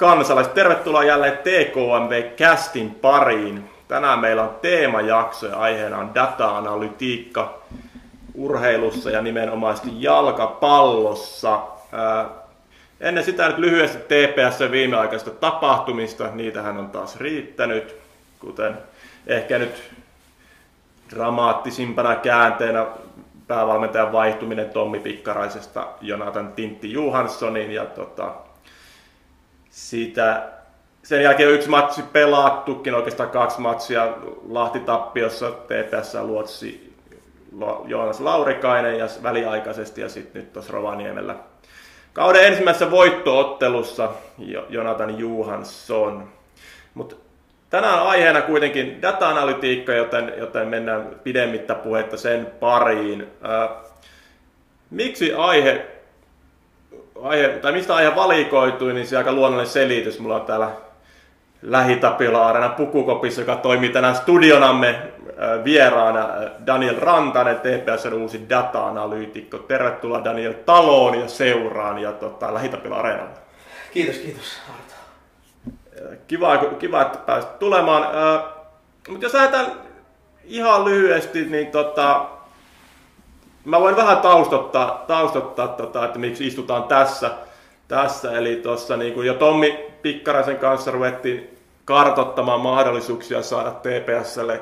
Kansalaiset, tervetuloa jälleen TKMV-kästin pariin. Tänään meillä on teemajakso ja aiheena on data-analytiikka urheilussa ja nimenomaisesti jalkapallossa. Ennen sitä nyt lyhyesti TPS viimeaikaisista tapahtumista, niitähän on taas riittänyt, kuten ehkä nyt dramaattisimpana käänteenä päävalmentajan vaihtuminen Tommi Pikkaraisesta Jonathan Tintti Johanssoniin ja tota, siitä, sen jälkeen on yksi matsi pelattukin, oikeastaan kaksi matsia Lahti tappiossa TPS luotsi Joonas Laurikainen ja väliaikaisesti ja sitten nyt tuossa Rovaniemellä kauden ensimmäisessä voittoottelussa Jonathan Johansson. Mutta tänään aiheena kuitenkin data-analytiikka, joten, joten mennään pidemmittä puhetta sen pariin. Ää, miksi aihe aihe, tai mistä aihe valikoitui, niin se aika luonnollinen selitys. Mulla on täällä Lähitapiola Areena pukukopissa, joka toimii tänään studionamme äh, vieraana äh, Daniel Rantanen, TPSn uusi data-analyytikko. Tervetuloa Daniel taloon ja seuraan ja tota, Lähitapiola Areenalle. Kiitos, kiitos Arto. Äh, kiva, kiva että pääsit tulemaan. Mutta jos lähdetään ihan lyhyesti, niin tota, mä voin vähän taustottaa, taustottaa tota, että miksi istutaan tässä. tässä. Eli tuossa niin kuin jo Tommi Pikkaraisen kanssa ruvettiin kartottamaan mahdollisuuksia saada TPSlle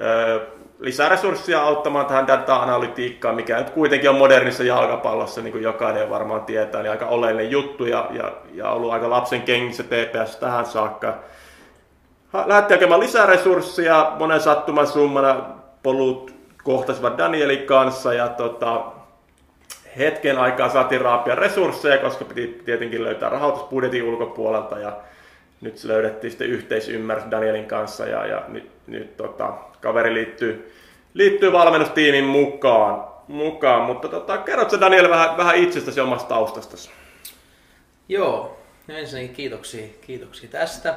ö, lisäresursseja auttamaan tähän data-analytiikkaan, mikä nyt kuitenkin on modernissa jalkapallossa, niin kuin jokainen varmaan tietää, niin aika oleellinen juttu ja, ja, ja ollut aika lapsen kengissä TPS tähän saakka. Lähti hakemaan lisäresursseja, monen sattuman summana polut kohtasivat Danielin kanssa ja tota, hetken aikaa saatiin raapia resursseja, koska piti tietenkin löytää rahoitusbudjetin ulkopuolelta ja nyt löydettiin sitten yhteisymmärrys Danielin kanssa ja, ja nyt, nyt tota, kaveri liittyy, liittyy valmennustiimin mukaan. mukaan. Mutta tota, kerrotko Daniel vähän, vähän itsestäsi omasta taustastasi? Joo, ensinnäkin kiitoksia, kiitoksia tästä.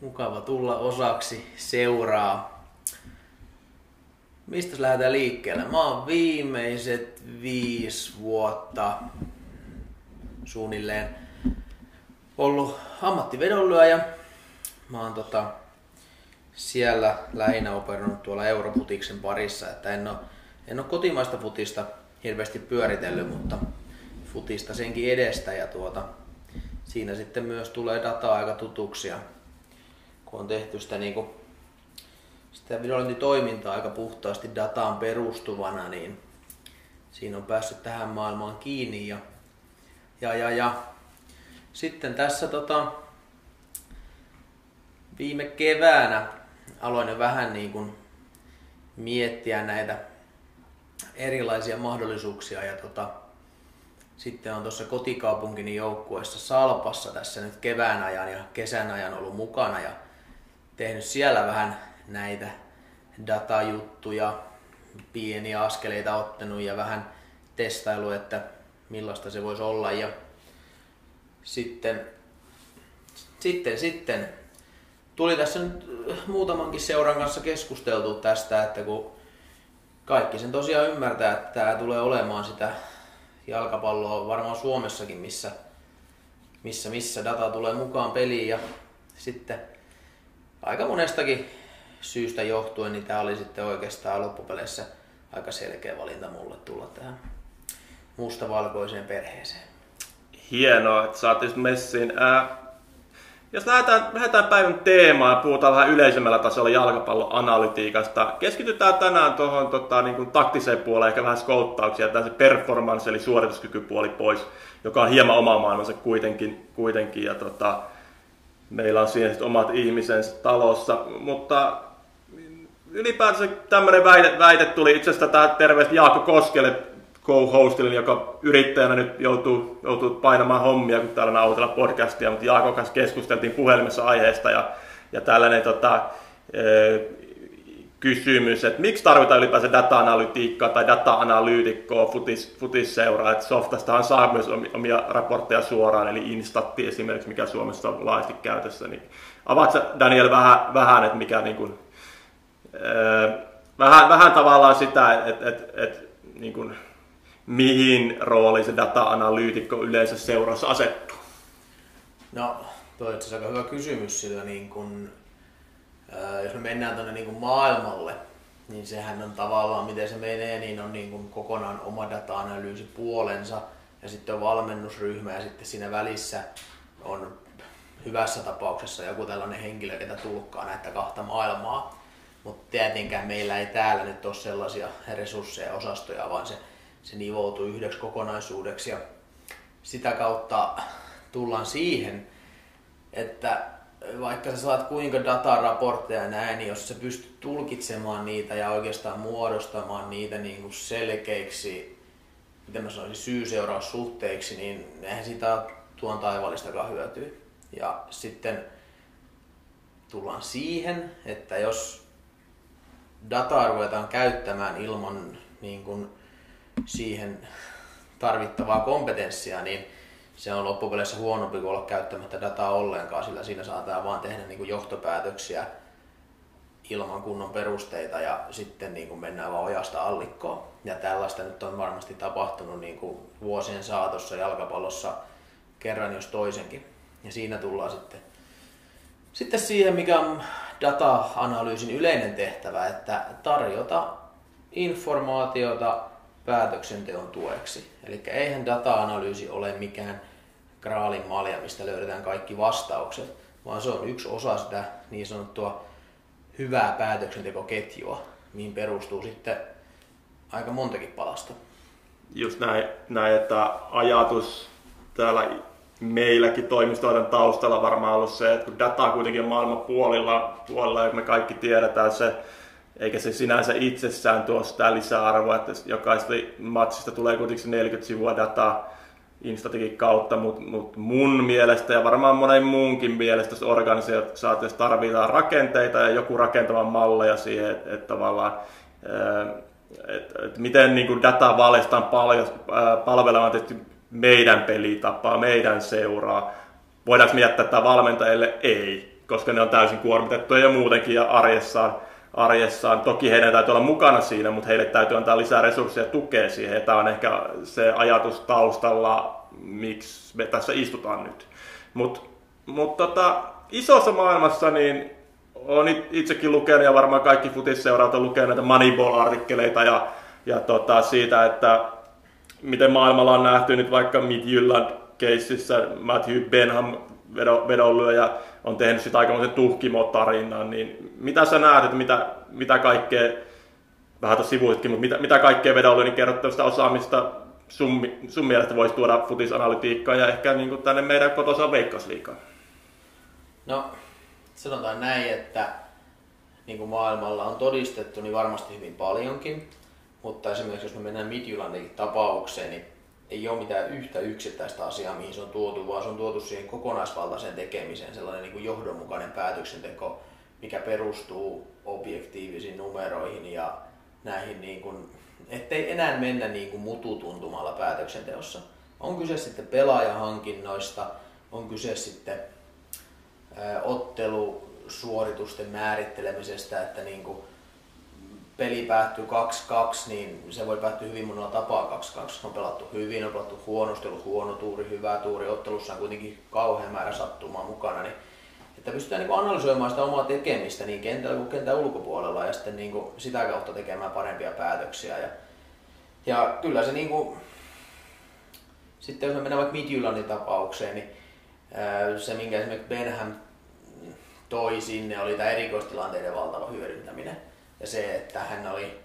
Mukava tulla osaksi seuraa. Mistä lähdetään liikkeelle? Mä oon viimeiset viisi vuotta suunnilleen ollut ammattivedonlyöjä. Mä oon tota, siellä lähinnä operoinut tuolla Europutiksen parissa, että en oo, en oo kotimaista futista hirveästi pyöritellyt, mutta futista senkin edestä ja tuota, siinä sitten myös tulee dataa aika tutuksia, kun on tehty sitä niinku sitä videointitoimintaa aika puhtaasti dataan perustuvana, niin siinä on päässyt tähän maailmaan kiinni. Ja, ja, ja, ja. Sitten tässä tota, viime keväänä aloin jo vähän niin kuin miettiä näitä erilaisia mahdollisuuksia ja tota, sitten on tuossa kotikaupunkini joukkueessa Salpassa tässä nyt kevään ajan ja kesän ajan ollut mukana ja tehnyt siellä vähän näitä datajuttuja, pieniä askeleita ottanut ja vähän testailu, että millaista se voisi olla. Ja sitten, sitten, sitten tuli tässä nyt muutamankin seuran kanssa keskusteltu tästä, että kun kaikki sen tosiaan ymmärtää, että tämä tulee olemaan sitä jalkapalloa varmaan Suomessakin, missä, missä, missä data tulee mukaan peliin ja sitten aika monestakin syystä johtuen, niin tämä oli sitten oikeastaan loppupeleissä aika selkeä valinta mulle tulla tähän mustavalkoiseen perheeseen. Hienoa, että saatiin messiin. Ää, jos lähdetään, lähdetään päivän teemaan ja puhutaan vähän yleisemmällä tasolla jalkapalloanalytiikasta, keskitytään tänään tuohon tota, niin kuin taktiseen puoleen, ehkä vähän skouttauksia, tämä se performance eli suorituskykypuoli pois, joka on hieman oma maailmansa kuitenkin, kuitenkin ja tota, meillä on siihen omat ihmisensä talossa, mutta ylipäätänsä tämmöinen väite, väite tuli itse asiassa tämä terveistä Jaakko Koskelle co-hostille, joka yrittäjänä nyt joutuu, joutuu painamaan hommia, kun täällä nautella podcastia, mutta Jaakko kanssa keskusteltiin puhelimessa aiheesta ja, ja tällainen tota, e, kysymys, että miksi tarvitaan ylipäänsä data-analytiikkaa tai data-analyytikkoa futis, futisseuraa, että Softastahan saa myös omia raportteja suoraan, eli Instatti esimerkiksi, mikä Suomessa on laajasti käytössä, niin avaatko Daniel vähän, vähän että mikä niin kuin, vähän, vähän tavallaan sitä, että et, et, niin mihin rooliin se data-analyytikko yleensä seurassa asettuu. No, tuo on aika hyvä kysymys, sillä niin kun, ää, jos me mennään tuonne niin maailmalle, niin sehän on tavallaan, miten se menee, niin on niin kuin kokonaan oma data-analyysi puolensa ja sitten on valmennusryhmä ja sitten siinä välissä on hyvässä tapauksessa joku tällainen henkilö, ketä tulkkaa näitä kahta maailmaa. Mutta tietenkään meillä ei täällä nyt ole sellaisia resursseja ja osastoja, vaan se, se nivoutuu yhdeksi kokonaisuudeksi. Ja sitä kautta tullaan siihen, että vaikka sä saat kuinka dataraportteja ja näin, niin jos sä pystyt tulkitsemaan niitä ja oikeastaan muodostamaan niitä niin kuin selkeiksi, miten mä sanoisin, syy-seuraussuhteiksi, niin eihän sitä tuon taivallistakaan hyötyä. Ja sitten tullaan siihen, että jos dataa ruvetaan käyttämään ilman niin kuin siihen tarvittavaa kompetenssia, niin se on loppupeleissä huonompi kuin olla käyttämättä dataa ollenkaan, sillä siinä saattaa vaan tehdä niin kuin johtopäätöksiä ilman kunnon perusteita ja sitten niin kuin mennään vaan ojasta allikkoon. Ja tällaista nyt on varmasti tapahtunut niin kuin vuosien saatossa jalkapallossa kerran jos toisenkin. Ja siinä tullaan sitten, sitten siihen, mikä on data-analyysin yleinen tehtävä, että tarjota informaatiota päätöksenteon tueksi. Eli eihän data-analyysi ole mikään graalin malja, mistä löydetään kaikki vastaukset, vaan se on yksi osa sitä niin sanottua hyvää päätöksentekoketjua, mihin perustuu sitten aika montakin palasta. Just näin, näin että ajatus täällä meilläkin toimistoiden taustalla varmaan ollut se, että kun dataa kuitenkin maailman puolilla, puolilla ja me kaikki tiedetään se, eikä se sinänsä itsessään tuo sitä lisäarvoa, että jokaisesta matsista tulee kuitenkin 40 sivua dataa Instatikin kautta, mutta mut mun mielestä ja varmaan monen muunkin mielestä organisaatiossa tarvitaan rakenteita ja joku rakentavan malleja siihen, että et tavallaan et, et miten niin kuin data valistaan paljon, palvelemaan tietysti meidän pelitapaa, meidän seuraa. Voidaanko me jättää tämä valmentajille? Ei, koska ne on täysin kuormitettuja ja muutenkin ja arjessaan arjessaan. Toki heidän täytyy olla mukana siinä, mutta heille täytyy antaa lisää resursseja ja tukea siihen. Ja tämä on ehkä se ajatus taustalla, miksi me tässä istutaan nyt. Mutta mut tota, isossa maailmassa niin olen itsekin lukenut ja varmaan kaikki futisseuraat on lukenut näitä Moneyball-artikkeleita ja, ja tota, siitä, että miten maailmalla on nähty nyt vaikka Mid Jylland keississä Matthew Benham vedonlyöjä on tehnyt sitä aikamoisen tuhkimotarinan, niin mitä sä näet, että mitä, mitä kaikkea, vähän tuossa sivuitkin, mutta mitä, mitä kaikkea vedonlyönnin kerrottavasta osaamista sun, sun mielestä voisi tuoda futisanalytiikkaan ja ehkä niin kuin tänne meidän kotosaan veikkausliikaan? No, sanotaan näin, että niin kuin maailmalla on todistettu, niin varmasti hyvin paljonkin. Mutta esimerkiksi jos me mennään Midjylandin tapaukseen, niin ei ole mitään yhtä yksittäistä asiaa, mihin se on tuotu, vaan se on tuotu siihen kokonaisvaltaiseen tekemiseen, sellainen niin kuin johdonmukainen päätöksenteko, mikä perustuu objektiivisiin numeroihin ja näihin, niin kuin, ettei enää mennä niin kuin mututuntumalla päätöksenteossa. On kyse sitten pelaajahankinnoista, on kyse sitten ottelusuoritusten määrittelemisestä, että niin kuin peli päättyy 2-2, niin se voi päättyä hyvin monella tapaa 2-2. On pelattu hyvin, on pelattu huonosti, ollut huono tuuri, hyvä tuuri. Ottelussa on kuitenkin kauhean määrä sattumaa mukana. Niin, että pystytään niin analysoimaan sitä omaa tekemistä niin kentällä kuin kentän ulkopuolella ja sitten niin sitä kautta tekemään parempia päätöksiä. Ja, ja kyllä se niin kuin, sitten jos me mennään vaikka Midjylandin tapaukseen, niin se minkä esimerkiksi Benham toi sinne oli tämä erikoistilanteiden valtava hyödyntäminen ja se, että hän oli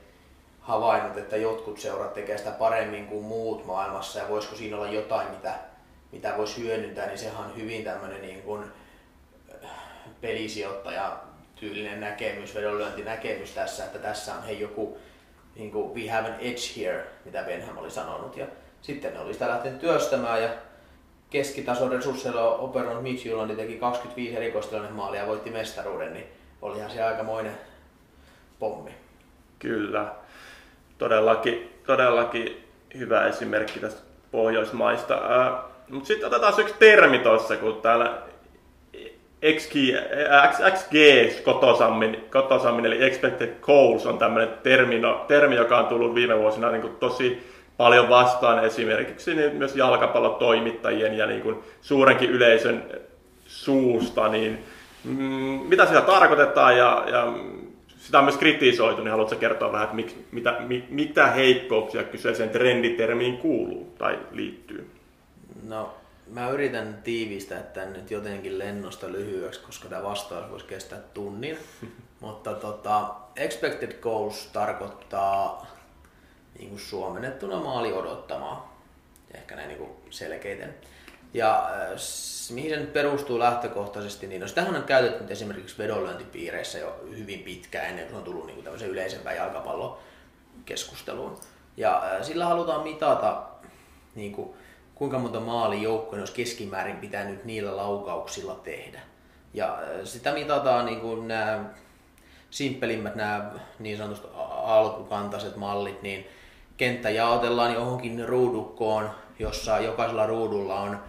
havainnut, että jotkut seurat tekee sitä paremmin kuin muut maailmassa ja voisiko siinä olla jotain, mitä, mitä voisi hyödyntää, niin sehän on hyvin tämmöinen niin kuin äh, pelisijoittaja tyylinen näkemys, vedonlyöntinäkemys tässä, että tässä on hei joku niin kuin, we have an edge here, mitä Benham oli sanonut. Ja sitten ne oli sitä lähtenyt työstämään ja keskitason resursseilla operoinut niin teki 25 erikoistilannemaalia ja voitti mestaruuden, niin olihan se aikamoinen pommi. Kyllä. Todellakin, todellakin hyvä esimerkki tästä Pohjoismaista. Äh, Mutta sitten otetaan yksi termi tuossa, kun täällä XG, kotosammin, kotosammin, eli expected goals on tämmöinen termi, termi, joka on tullut viime vuosina niin kuin tosi paljon vastaan esimerkiksi niin myös jalkapallotoimittajien ja niin kuin suurenkin yleisön suusta, niin mm, mitä sitä tarkoitetaan ja, ja sitä on myös kritisoitu, niin haluatko kertoa vähän, että mik, mitä, mi, mitä heikkouksia kyseiseen trenditermiin kuuluu tai liittyy? No, mä yritän tiivistää tämän nyt jotenkin lennosta lyhyeksi, koska tämä vastaus voisi kestää tunnin. Mutta tota, expected goals tarkoittaa niin kuin suomennettuna maali odottamaa. Ehkä näin niin kuin selkeiten. Ja äh, mihin se nyt perustuu lähtökohtaisesti, niin no sitähän on käytetty esimerkiksi vedonlyöntipiireissä jo hyvin pitkään ennen kuin se on tullut niin tämmöisen yleisempään jalkapallokeskusteluun. Ja äh, sillä halutaan mitata niin kuin, kuinka monta maali joukkojen olisi keskimäärin pitänyt niillä laukauksilla tehdä. Ja äh, sitä mitataan niin kuin nämä simppelimmät nämä niin sanotusti alkukantaiset mallit, niin kenttä jaotellaan johonkin ruudukkoon, jossa jokaisella ruudulla on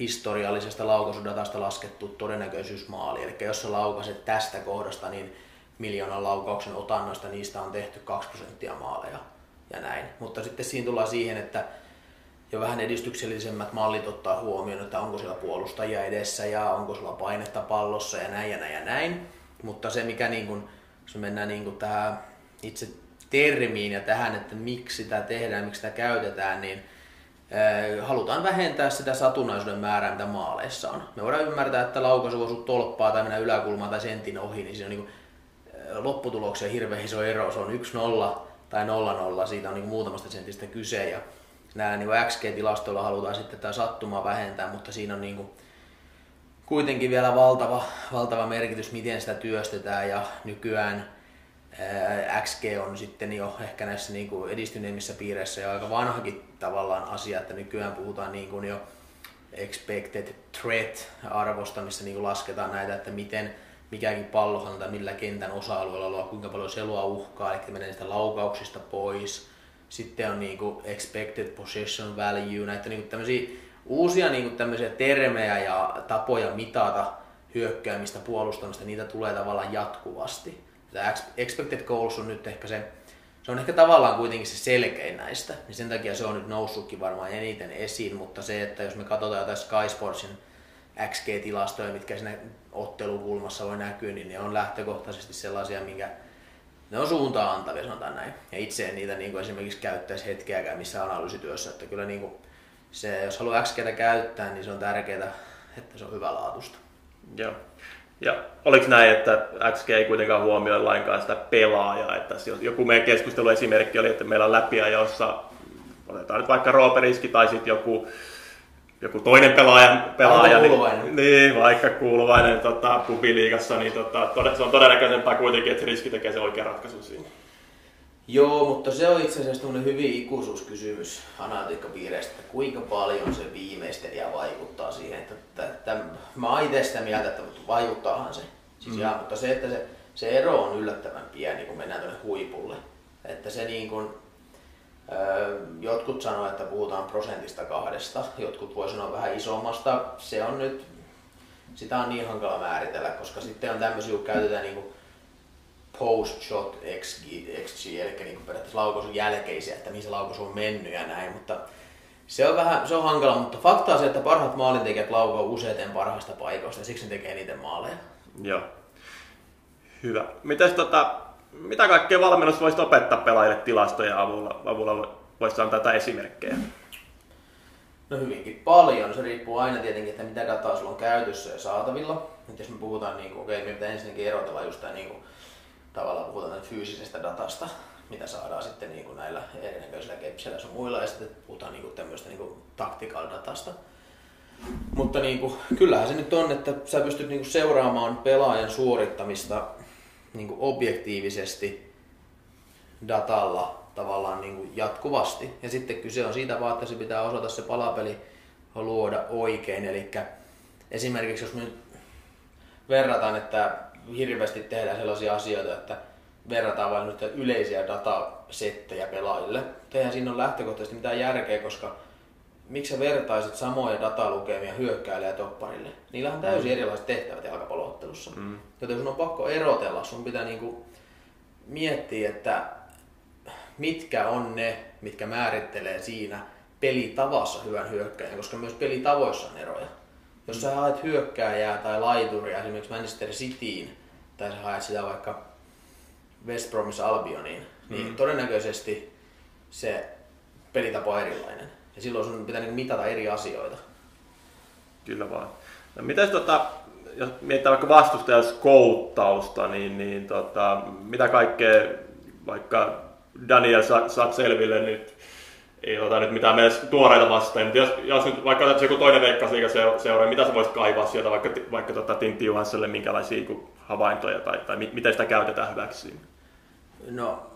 historiallisesta laukaisudatasta laskettu todennäköisyysmaali. Eli jos sä laukaset tästä kohdasta, niin miljoonan laukauksen otannasta niistä on tehty 2 prosenttia maaleja ja näin. Mutta sitten siinä tullaan siihen, että jo vähän edistyksellisemmät mallit ottaa huomioon, että onko siellä puolustajia edessä ja onko siellä painetta pallossa ja näin ja näin ja näin. Mutta se mikä niin kun, jos me mennään niin kun tähän itse termiin ja tähän, että miksi sitä tehdään, miksi sitä käytetään, niin halutaan vähentää sitä satunnaisuuden määrää, mitä maaleissa on. Me voidaan ymmärtää, että laukaisu osuu tolppaa tai mennä yläkulmaan tai sentin ohi, niin siinä on niin lopputuloksen hirveän iso ero. Se on 1-0 tai 0-0, siitä on niin muutamasta sentistä kyse. Ja näillä niin XG-tilastoilla halutaan sitten tämä sattuma vähentää, mutta siinä on niin kuin kuitenkin vielä valtava, valtava merkitys, miten sitä työstetään ja nykyään XG on sitten jo ehkä näissä niin kuin edistyneimmissä piireissä jo aika vanhakin tavallaan asia, että nykyään puhutaan niin kuin jo expected threat arvosta, missä niin kuin lasketaan näitä, että miten mikäkin pallohan tai millä kentän osa-alueella luo, kuinka paljon selua uhkaa, eli menee niistä laukauksista pois. Sitten on niin kuin expected possession value, näitä niin kuin tämmöisiä uusia niin kuin tämmöisiä termejä ja tapoja mitata hyökkäämistä, puolustamista, niitä tulee tavallaan jatkuvasti tämä expected goals on nyt ehkä se, se on ehkä tavallaan kuitenkin se selkein näistä, niin sen takia se on nyt noussutkin varmaan eniten esiin, mutta se, että jos me katsotaan jotain Sky Sportsin XG-tilastoja, mitkä siinä ottelukulmassa voi näkyä, niin ne on lähtökohtaisesti sellaisia, minkä ne on suuntaan antavia, sanotaan näin. Ja itse en niitä niin kuin esimerkiksi käyttäisi hetkeäkään missä analyysityössä, että kyllä niin kuin se, jos haluaa XGtä käyttää, niin se on tärkeää, että se on hyvälaatuista. Joo. Ja oliko näin, että XG ei kuitenkaan huomioi lainkaan sitä pelaajaa, että joku meidän keskusteluesimerkki oli, että meillä on jossa otetaan nyt vaikka Rooperiski tai sitten joku, joku toinen pelaaja, pelaaja niin, niin, vaikka kuuluvainen tota, pubiliigassa, niin tota, se on todennäköisempää kuitenkin, että se riski tekee se oikea ratkaisu siinä. Joo, mutta se on itse asiassa hyvin ikuisuuskysymys analytiikkapiireistä, että kuinka paljon se viimeistelijä vaikuttaa siihen. Että, että, että mä oon itse sitä mieltä, että vaikuttaahan se. Siis mm. ja, mutta se, että se, se ero on yllättävän pieni, kun mennään tuonne huipulle. Että se niin kuin, jotkut sanoo, että puhutaan prosentista kahdesta, jotkut voi sanoa vähän isommasta. Se on nyt, sitä on niin hankala määritellä, koska sitten on tämmöisiä, kun käytetään niin kuin post-shot XG, XG eli niin kuin periaatteessa laukaisun jälkeisiä, että mihin se laukaisu on mennyt ja näin, mutta se on vähän, se on hankala, mutta fakta on se, että parhaat maalintekijät laukoo useiten parhaista paikoista ja siksi ne tekee niiden maaleja. Joo. Hyvä. Mites tota, mitä kaikkea valmennus voisi opettaa pelaajille tilastojen avulla? avulla voisi antaa tätä esimerkkejä? No hyvinkin paljon. Se riippuu aina tietenkin, että mitä dataa sulla on käytössä ja saatavilla. Nyt jos me puhutaan, niin kuin, okei, okay, me pitää ensinnäkin erotella just tämä niin kuin, tavallaan puhutaan fyysisestä datasta, mitä saadaan sitten niin kuin näillä erinäköisillä kepsillä ja muilla, ja sitten puhutaan niin kuin tämmöistä niin kuin datasta. Mutta niin kuin, kyllähän se nyt on, että sä pystyt niin kuin seuraamaan pelaajan suorittamista niin kuin objektiivisesti datalla tavallaan niin kuin jatkuvasti. Ja sitten kyse on siitä vaan, että se pitää osata se palapeli luoda oikein. Eli esimerkiksi jos me nyt verrataan, että hirveästi tehdään sellaisia asioita, että verrataan vain nyt yleisiä datasettejä pelaajille. Tehän siinä on lähtökohtaisesti mitään järkeä, koska miksi sä vertaisit samoja datalukemia hyökkääjille ja topparille? Niillä on täysin mm. erilaiset tehtävät jalkapalloottelussa. Mm. Joten sun on pakko erotella, sun pitää niinku miettiä, että mitkä on ne, mitkä määrittelee siinä pelitavassa hyvän hyökkäjän, koska myös pelitavoissa on eroja. Jos sä haet hyökkääjää tai laituria esimerkiksi Manchester Cityin, tai sä haet sitä vaikka West Bromwich Albioniin, niin mm. todennäköisesti se pelitapa on erilainen. Ja silloin sun pitää niin mitata eri asioita. Kyllä vaan. No mitäs tota, jos mietitään vaikka vastustajan skouttausta, niin, niin tota, mitä kaikkea vaikka Daniel saat, saat selville nyt, ei ota nyt mitään meidän tuoreita vastaan, mutta jos, jos nyt vaikka otetaan joku toinen veikkausliiga seura, mitä sä voisit kaivaa sieltä vaikka, vaikka tota Tintti Johansselle, minkälaisia havaintoja tai, tai miten sitä käytetään hyväksi? No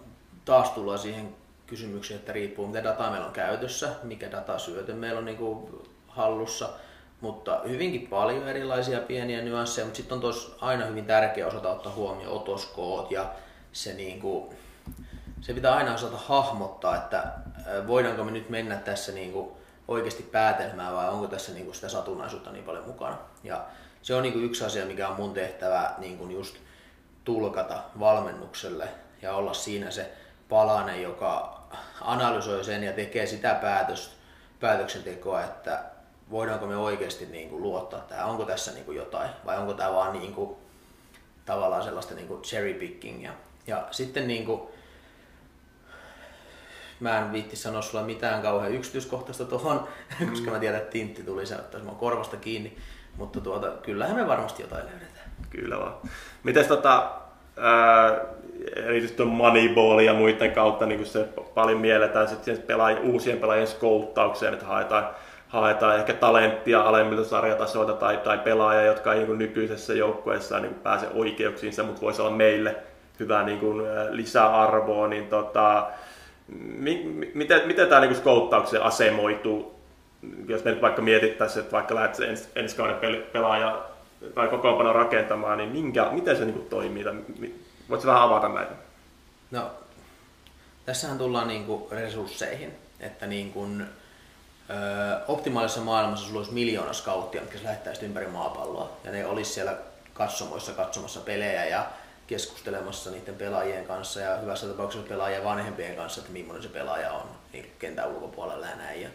taas tullaan siihen kysymykseen, että riippuu mitä dataa meillä on käytössä, mikä datasyöte meillä on niin kuin hallussa, mutta hyvinkin paljon erilaisia pieniä nyansseja, mutta sitten on tos aina hyvin tärkeä osata ottaa huomioon otoskoot ja se, niin kuin, se pitää aina osata hahmottaa, että voidaanko me nyt mennä tässä niin kuin oikeasti päätelmään vai onko tässä niin kuin sitä satunnaisuutta niin paljon mukana. Ja se on niin kuin yksi asia, mikä on mun tehtävä niin kuin just tulkata valmennukselle ja olla siinä se palanen, joka analysoi sen ja tekee sitä päätöstä, päätöksentekoa, että voidaanko me oikeasti niin kuin luottaa tähän, onko tässä niin kuin jotain vai onko tämä vaan niin kuin, tavallaan sellaista niin kuin cherry pickingia. Ja sitten niin kuin, mä en viitti sanoa sulla mitään kauhean yksityiskohtaista tuohon, mm. koska mä tiedän, että Tintti tuli se ottaa mun korvasta kiinni. Mutta tuota, kyllähän me varmasti jotain löydetään. Kyllä vaan. Mites tota, ää, erityisesti on Moneyball ja muiden kautta niin se paljon mielletään sitten pelaaja, uusien pelaajien skouttaukseen, että haetaan, haetaan ehkä talenttia alemmilta sarjatasoilta tai, tai pelaajia, jotka ei niin nykyisessä joukkueessa niin pääse oikeuksiinsa, mutta voisi olla meille hyvää niin kuin, lisäarvoa, niin tota, miten, miten tämä niin skouttaukseen asemoituu, jos me nyt vaikka mietittäisiin, että vaikka lähdet ens, ensi kauden pelaaja tai kokoonpano rakentamaan, niin minkä, miten se niin kuin toimii? Voitko vähän avata näitä? No, tässähän tullaan niin kuin resursseihin, että niin kuin, ö, optimaalisessa maailmassa sulla olisi miljoona skauttia, jotka lähettäisi ympäri maapalloa, ja ne olisi siellä katsomoissa katsomassa pelejä ja keskustelemassa niiden pelaajien kanssa ja hyvässä tapauksessa pelaajien vanhempien kanssa, että millainen se pelaaja on niin kentän ulkopuolella ja näin. Ja,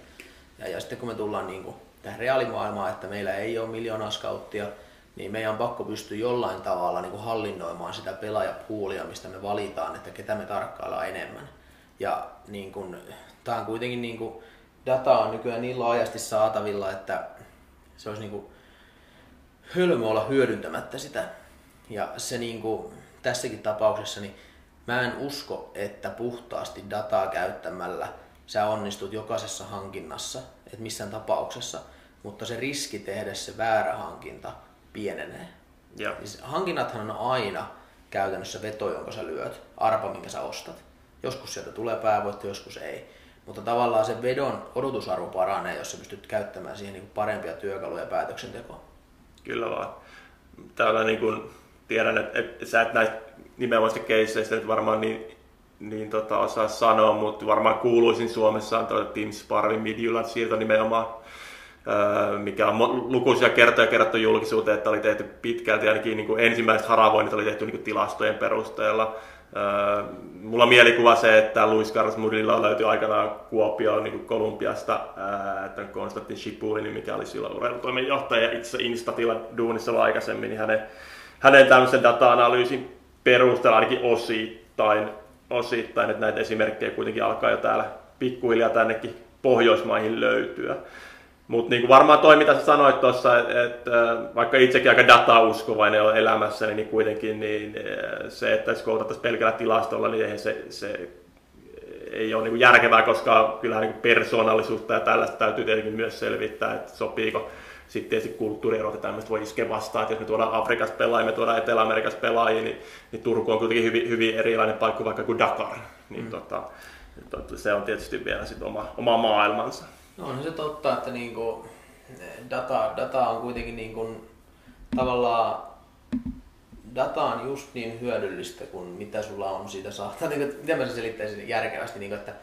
ja, ja sitten kun me tullaan niin kuin tähän reaalimaailmaan, että meillä ei ole miljoonaa skauttia, niin meidän on pakko pystyä jollain tavalla niin kuin hallinnoimaan sitä pelaajapuulia, mistä me valitaan, että ketä me tarkkaillaan enemmän. Ja niin kuin, tämä on kuitenkin niin kuin, data on nykyään niin laajasti saatavilla, että se olisi niin kuin, hölmö olla hyödyntämättä sitä. Ja se niin kuin, tässäkin tapauksessa, niin mä en usko, että puhtaasti dataa käyttämällä sä onnistut jokaisessa hankinnassa, että missään tapauksessa, mutta se riski tehdä se väärä hankinta pienenee. Ja. Siis hankinnathan on aina käytännössä veto, jonka sä lyöt, arpa, minkä sä ostat. Joskus sieltä tulee päävoitto, joskus ei. Mutta tavallaan se vedon odotusarvo paranee, jos sä pystyt käyttämään siihen niin parempia työkaluja päätöksentekoon. Kyllä vaan. Täällä niin kuin tiedän, että, että sä et näistä nimenomaisista keisseistä varmaan niin, niin tota, osaa sanoa, mutta varmaan kuuluisin Suomessa on tuo Team Sparvin Midjulan siirto nimenomaan Öö, mikä on lukuisia kertoja kerrottu julkisuuteen, että oli tehty pitkälti, ainakin niin kuin ensimmäiset haravoinnit oli tehty niin kuin tilastojen perusteella. Öö, mulla on mielikuva se, että Luis Carlos Murilla löytyi aikanaan Kuopioon niin Kolumbiasta, öö, Konstantin Shipulin, mikä oli silloin urheilutoimenjohtaja itse Instatilla duunissa aikaisemmin, niin hänen, hänen tämmöisen data-analyysin perusteella ainakin osittain, osittain, että näitä esimerkkejä kuitenkin alkaa jo täällä pikkuhiljaa tännekin Pohjoismaihin löytyä. Mutta niin varmaan toi, mitä sä sanoit tuossa, että et, vaikka itsekin aika datauskovainen on elämässä, niin kuitenkin niin se, että jos koutattaisiin pelkällä tilastolla, niin eihän se, se ei ole niin järkevää, koska kyllä niin persoonallisuutta ja tällaista täytyy tietenkin myös selvittää, että sopiiko sitten tietysti kulttuurierot ja tämmöistä voi iskeä vastaan, että jos me tuodaan Afrikasta pelaajia, me tuodaan Etelä-Amerikasta pelaajia, niin, niin Turku on kuitenkin hyvin, hyvin erilainen paikka vaikka kuin Dakar. Niin mm. tota, tota, se on tietysti vielä sit oma, oma maailmansa. No on se totta, että niinku data, data on kuitenkin niinku, tavallaan data on just niin hyödyllistä kuin mitä sulla on siitä saattaa. Niin, miten mä sen selittäisin järkevästi, niin, että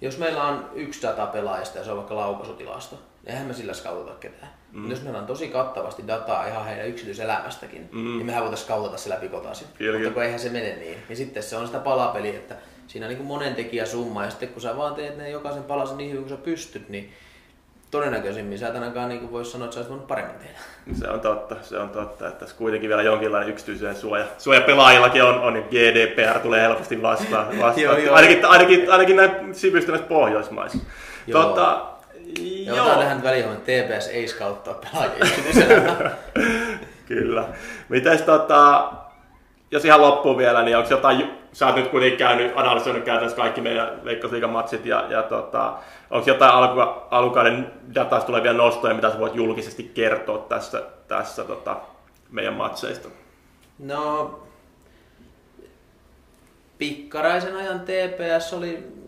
jos meillä on yksi data pelaajista ja se on vaikka laukaisutilasto, niin eihän me sillä skautata ketään. Mm. Jos meillä on tosi kattavasti dataa ihan heidän yksityiselämästäkin, mm. niin mehän voitaisiin skautata se läpi kotaisin. Mutta kun eihän se mene niin. Niin sitten se on sitä palapeliä, että siinä on niin monen tekijä summa ja sitten kun sä vaan teet ne jokaisen palasen niin hyvin kuin sä pystyt, niin todennäköisimmin sä et ainakaan niin voisi sanoa, että sä olisit voinut paremmin tehdä. Se on totta, se on totta, että tässä kuitenkin vielä jonkinlainen yksityisyyden suoja. Suoja pelaajillakin on, on niin GDPR tulee helposti vastaan. vastaan. Joo, joo. ainakin, ainakin, ainakin näin sivistyneissä Pohjoismaissa. Joo. Ja otan tähän väliin, että TPS ei skauttaa pelaajia. Kyllä. Mites tota, jos ihan loppuun vielä, niin onko jotain, sä oot nyt kuitenkin käynyt, analysoinut käytännössä kaikki meidän Veikkausliigan matsit ja, ja tota, onko jotain alku, alukauden datasta tulevia nostoja, mitä sä voit julkisesti kertoa tässä, tässä tota, meidän matseista? No, pikkaraisen ajan TPS oli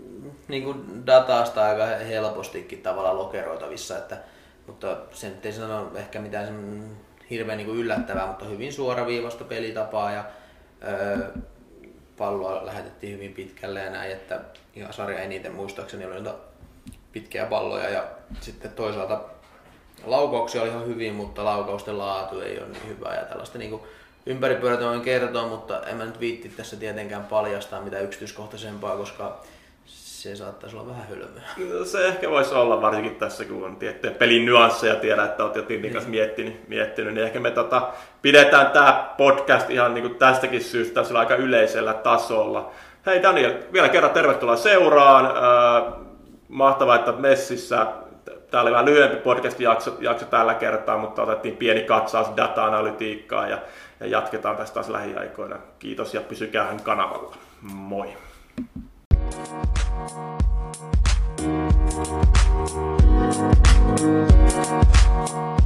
niin kuin datasta aika helpostikin tavallaan lokeroitavissa, että, mutta sen nyt ei sano ehkä mitään hirveän niin kuin yllättävää, mutta hyvin suoraviivasta pelitapaa ja öö, palloa lähetettiin hyvin pitkälle ja näin, että ihan sarja eniten muistaakseni oli noita pitkiä palloja ja sitten toisaalta laukauksia oli ihan hyvin, mutta laukausten laatu ei ole niin hyvä ja tällaista niin kuin ympäripyörätä voin kertoa, mutta en mä nyt viitti tässä tietenkään paljastaa mitä yksityiskohtaisempaa, koska se saattaisi olla vähän hölmöä. No, se ehkä voisi olla, varsinkin tässä, kun on tiettyjä pelin nyansseja, tiedä, että olet jo Tintin kanssa miettinyt, miettinyt, niin ehkä me tota, pidetään tämä podcast ihan niin kuin tästäkin syystä tässä aika yleisellä tasolla. Hei Daniel, vielä kerran tervetuloa seuraan. Äh, mahtavaa, että messissä. Tämä oli vähän lyhyempi podcast-jakso jakso tällä kertaa, mutta otettiin pieni katsaus data-analytiikkaa ja, ja jatketaan tästä taas lähiaikoina. Kiitos ja pysykää kanavalla. Moi! We'll